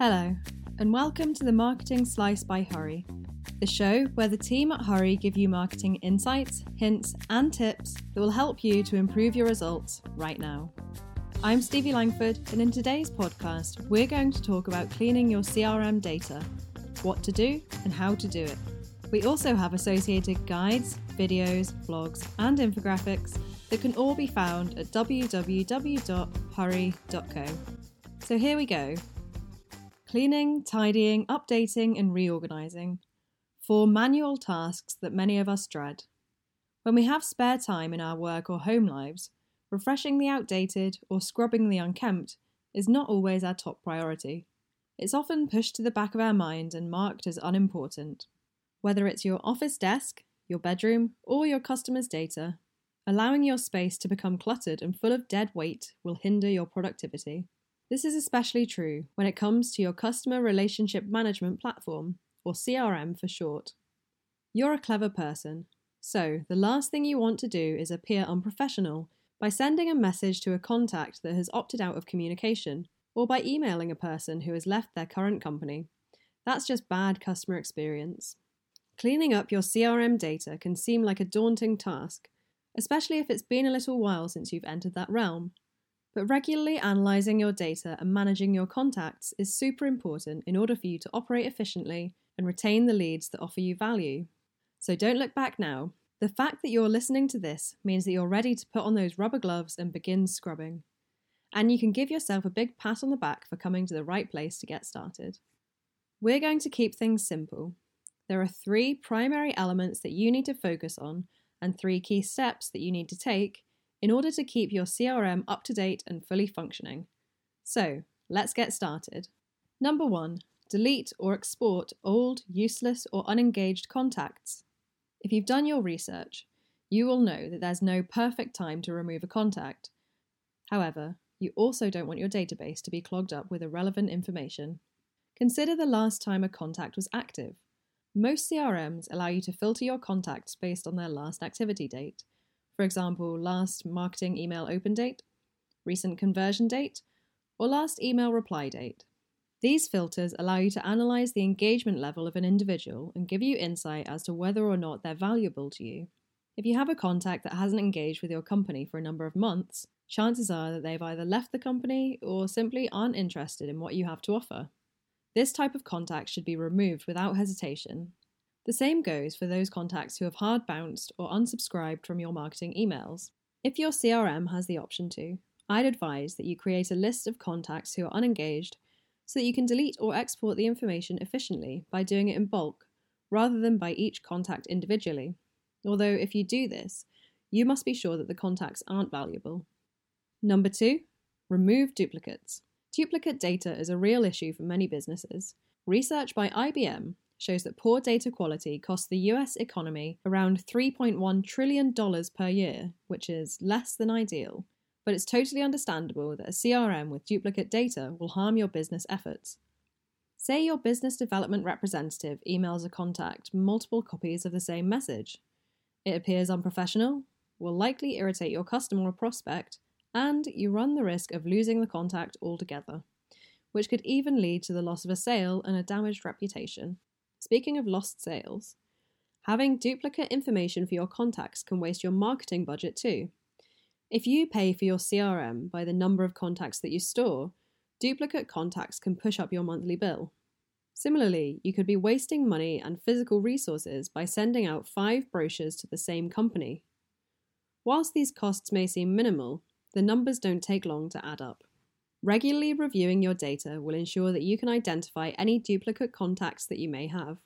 Hello, and welcome to the Marketing Slice by Hurree, the show where the team at Hurree give you marketing insights, hints, and tips that will help you to improve your results right now. I'm Stevie Langford, and in today's podcast, we're going to talk about cleaning your CRM data, what to do, and how to do it. We also have associated guides, videos, blogs, and infographics that can all be found at www.hurree.co. So here we go cleaning, tidying, updating, and reorganising. Four manual tasks that many of us dread. When we have spare time in our work or home lives, refreshing the outdated or scrubbing the unkempt is not always our top priority. It's often pushed to the back of our mind and marked as unimportant. Whether it's your office desk, your bedroom, or your customers' data, allowing your space to become cluttered and full of dead weight will hinder your productivity. This is especially true when it comes to your customer relationship management platform, or CRM for short. You're a clever person, so the last thing you want to do is appear unprofessional by sending a message to a contact that has opted out of communication, or by emailing a person who has left their current company. That's just bad customer experience. Cleaning up your CRM data can seem like a daunting task, especially if it's been a little while since you've entered that realm. But regularly analysing your data and managing your contacts is super important in order for you to operate efficiently and retain the leads that offer you value. So don't look back now. The fact that you're listening to this means that you're ready to put on those rubber gloves and begin scrubbing. And you can give yourself a big pat on the back for coming to the right place to get started. We're going to keep things simple. There are three primary elements that you need to focus on and three key steps that you need to take in order to keep your CRM up to date and fully functioning. So, let's get started. Number one, delete or export old, useless, or unengaged contacts. If you've done your research, you will know that there's no perfect time to remove a contact. However, you also don't want your database to be clogged up with irrelevant information. Consider the last time a contact was active. Most CRMs allow you to filter your contacts based on their last activity date. For example, last marketing email open date, recent conversion date, or last email reply date. These filters allow you to analyze the engagement level of an individual and give you insight as to whether or not they're valuable to you. If you have a contact that hasn't engaged with your company for a number of months, chances are that they've either left the company or simply aren't interested in what you have to offer. This type of contact should be removed without hesitation the same goes for those contacts who have hard bounced or unsubscribed from your marketing emails. If your CRM has the option to, I'd advise that you create a list of contacts who are unengaged so that you can delete or export the information efficiently by doing it in bulk rather than by each contact individually. Although, if you do this, you must be sure that the contacts aren't valuable. Number two, remove duplicates. Duplicate data is a real issue for many businesses. Research by IBM shows that poor data quality costs the US economy around $3.1 trillion per year, which is less than ideal. But it's totally understandable that a CRM with duplicate data will harm your business efforts. Say your business development representative emails a contact multiple copies of the same message. It appears unprofessional, will likely irritate your customer or prospect, and you run the risk of losing the contact altogether, which could even lead to the loss of a sale and a damaged reputation. Speaking of lost sales, having duplicate information for your contacts can waste your marketing budget too. If you pay for your CRM by the number of contacts that you store, duplicate contacts can push up your monthly bill. Similarly, you could be wasting money and physical resources by sending out five brochures to the same company. Whilst these costs may seem minimal, the numbers don't take long to add up. Regularly reviewing your data will ensure that you can identify any duplicate contacts that you may have.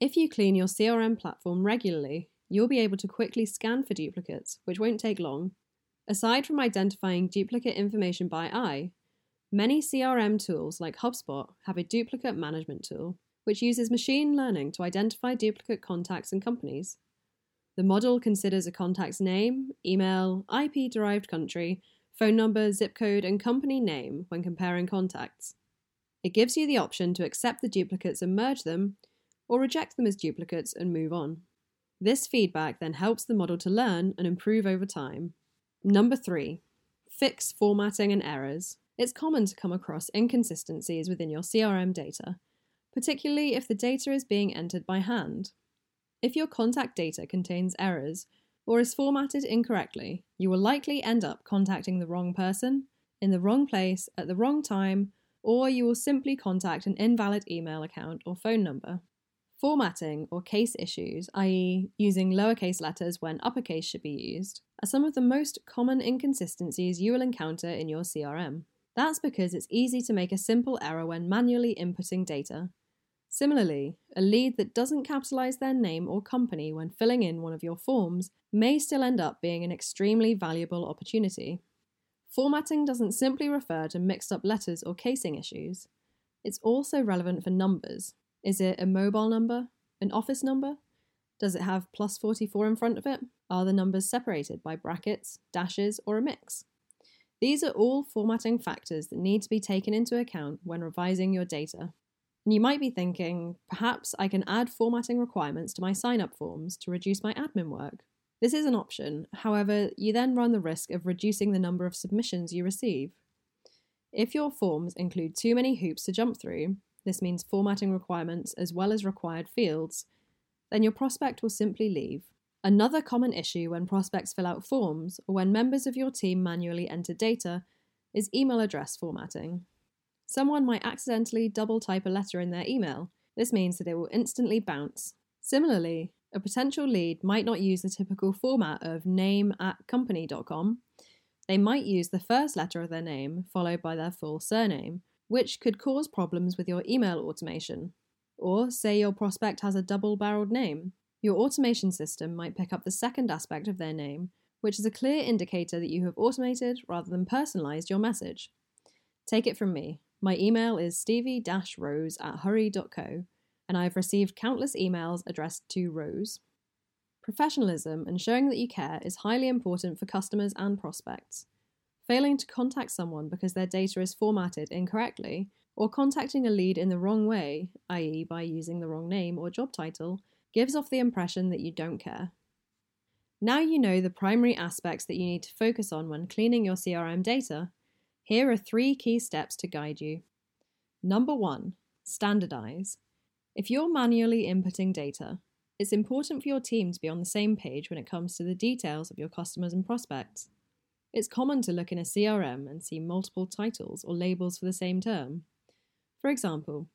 If you clean your CRM platform regularly, you'll be able to quickly scan for duplicates, which won't take long. Aside from identifying duplicate information by eye, many CRM tools like HubSpot have a duplicate management tool, which uses machine learning to identify duplicate contacts and companies. The model considers a contact's name, email, IP derived country, phone number, zip code, and company name when comparing contacts. It gives you the option to accept the duplicates and merge them, or reject them as duplicates and move on. This feedback then helps the model to learn and improve over time. Number three, fix formatting and errors. It's common to come across inconsistencies within your CRM data, particularly if the data is being entered by hand. If your contact data contains errors or is formatted incorrectly, you will likely end up contacting the wrong person, in the wrong place, at the wrong time, or you will simply contact an invalid email account or phone number. Formatting or case issues, i.e., using lowercase letters when uppercase should be used, are some of the most common inconsistencies you will encounter in your CRM. That's because it's easy to make a simple error when manually inputting data. Similarly, a lead that doesn't capitalize their name or company when filling in one of your forms may still end up being an extremely valuable opportunity. Formatting doesn't simply refer to mixed up letters or casing issues. It's also relevant for numbers. Is it a mobile number? An office number? Does it have plus 44 in front of it? Are the numbers separated by brackets, dashes, or a mix? These are all formatting factors that need to be taken into account when revising your data. And you might be thinking, perhaps I can add formatting requirements to my sign up forms to reduce my admin work. This is an option, however, you then run the risk of reducing the number of submissions you receive. If your forms include too many hoops to jump through, this means formatting requirements as well as required fields, then your prospect will simply leave Another common issue when prospects fill out forms or when members of your team manually enter data is email address formatting. Someone might accidentally double type a letter in their email. This means that it will instantly bounce. Similarly, a potential lead might not use the typical format of name at company.com. They might use the first letter of their name followed by their full surname, which could cause problems with your email automation. Or say your prospect has a double barreled name. Your automation system might pick up the second aspect of their name, which is a clear indicator that you have automated rather than personalized your message. Take it from me. My email is stevie rose at hurree.co, and I have received countless emails addressed to Rose. Professionalism and showing that you care is highly important for customers and prospects. Failing to contact someone because their data is formatted incorrectly, or contacting a lead in the wrong way, i.e., by using the wrong name or job title, gives off the impression that you don't care. Now you know the primary aspects that you need to focus on when cleaning your CRM data, here are three key steps to guide you. Number one, standardize. If you're manually inputting data, it's important for your team to be on the same page when it comes to the details of your customers and prospects. It's common to look in a CRM and see multiple titles or labels for the same term. For example,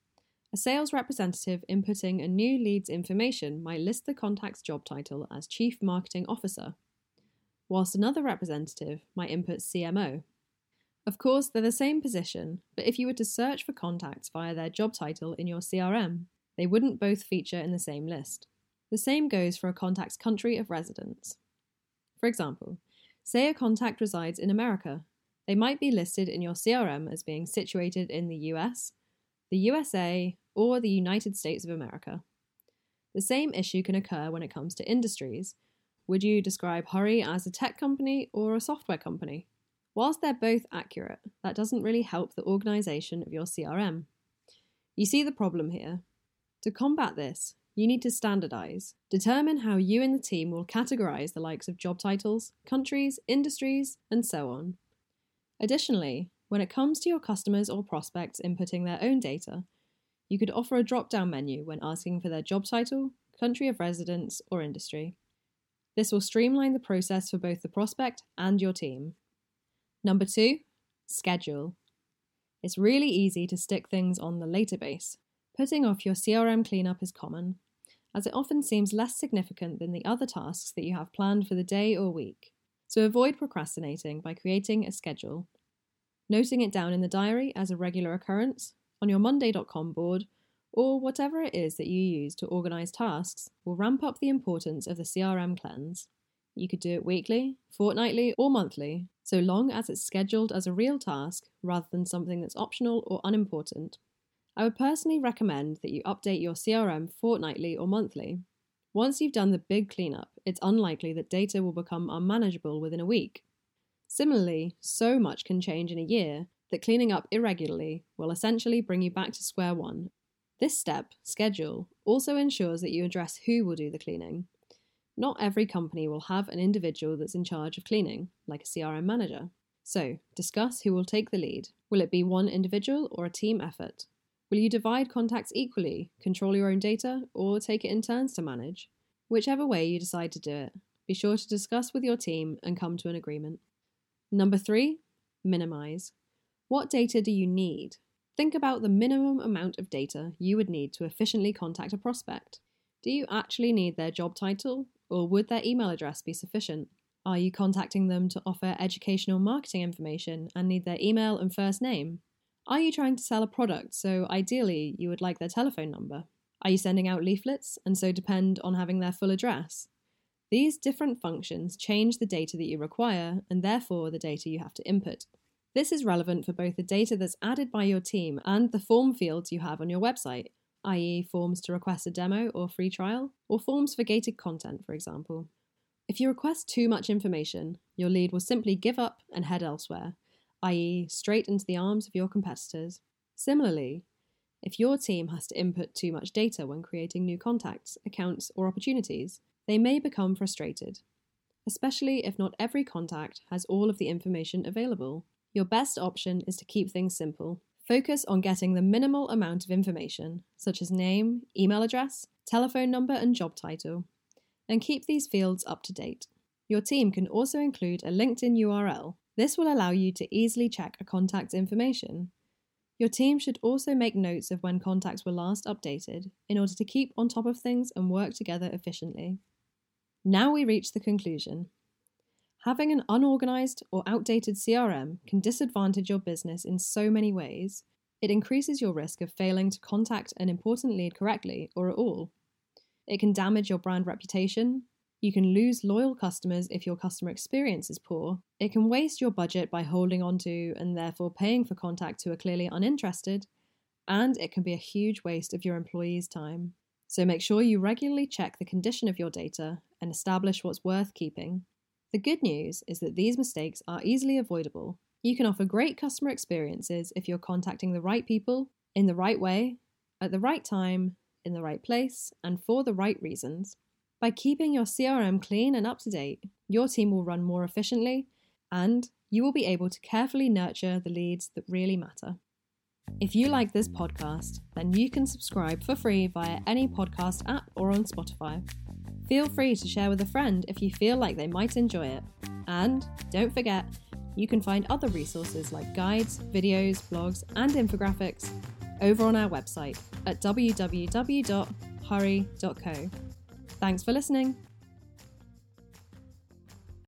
a sales representative inputting a new lead's information might list the contact's job title as Chief Marketing Officer, whilst another representative might input CMO. Of course, they're the same position, but if you were to search for contacts via their job title in your CRM, they wouldn't both feature in the same list. The same goes for a contact's country of residence. For example, say a contact resides in America. They might be listed in your CRM as being situated in the US, the USA, or the United States of America. The same issue can occur when it comes to industries. Would you describe Hurree as a tech company or a software company? Whilst they're both accurate, that doesn't really help the organisation of your CRM. You see the problem here. To combat this, you need to standardise. Determine how you and the team will categorise the likes of job titles, countries, industries, and so on. Additionally, when it comes to your customers or prospects inputting their own data, you could offer a drop down menu when asking for their job title, country of residence, or industry. This will streamline the process for both the prospect and your team. Number two, schedule. It's really easy to stick things on the later base. Putting off your CRM cleanup is common, as it often seems less significant than the other tasks that you have planned for the day or week. So avoid procrastinating by creating a schedule. Noting it down in the diary as a regular occurrence on your Monday.com board, or whatever it is that you use to organize tasks, will ramp up the importance of the CRM cleanse. You could do it weekly, fortnightly, or monthly, so long as it's scheduled as a real task rather than something that's optional or unimportant. I would personally recommend that you update your CRM fortnightly or monthly. Once you've done the big cleanup, it's unlikely that data will become unmanageable within a week. Similarly, so much can change in a year that cleaning up irregularly will essentially bring you back to square one. This step, schedule, also ensures that you address who will do the cleaning. Not every company will have an individual that's in charge of cleaning, like a CRM manager. So, discuss who will take the lead. Will it be one individual or a team effort? Will you divide contacts equally, control your own data, or take it in turns to manage? Whichever way you decide to do it, be sure to discuss with your team and come to an agreement. Number three, minimize. What data do you need? Think about the minimum amount of data you would need to efficiently contact a prospect. Do you actually need their job title, or would their email address be sufficient? Are you contacting them to offer educational marketing information and need their email and first name? Are you trying to sell a product, so ideally you would like their telephone number? Are you sending out leaflets and so depend on having their full address? These different functions change the data that you require and therefore the data you have to input. This is relevant for both the data that's added by your team and the form fields you have on your website, i.e., forms to request a demo or free trial, or forms for gated content, for example. If you request too much information, your lead will simply give up and head elsewhere, i.e., straight into the arms of your competitors. Similarly, if your team has to input too much data when creating new contacts, accounts, or opportunities, they may become frustrated, especially if not every contact has all of the information available. Your best option is to keep things simple. Focus on getting the minimal amount of information, such as name, email address, telephone number, and job title, and keep these fields up to date. Your team can also include a LinkedIn URL. This will allow you to easily check a contact's information your team should also make notes of when contacts were last updated in order to keep on top of things and work together efficiently. Now we reach the conclusion. Having an unorganized or outdated CRM can disadvantage your business in so many ways. It increases your risk of failing to contact an important lead correctly or at all. It can damage your brand reputation, you can lose loyal customers if your customer experience is poor. It can waste your budget by holding on to and therefore paying for contacts who are clearly uninterested. And it can be a huge waste of your employees' time. So make sure you regularly check the condition of your data and establish what's worth keeping. The good news is that these mistakes are easily avoidable. You can offer great customer experiences if you're contacting the right people in the right way, at the right time, in the right place, and for the right reasons. By keeping your CRM clean and up to date, your team will run more efficiently and you will be able to carefully nurture the leads that really matter. If you like this podcast, then you can subscribe for free via any podcast app or on Spotify. Feel free to share with a friend if you feel like they might enjoy it. And don't forget, you can find other resources like guides, videos, blogs, and infographics over on our website at www.hurree.co. Thanks for listening.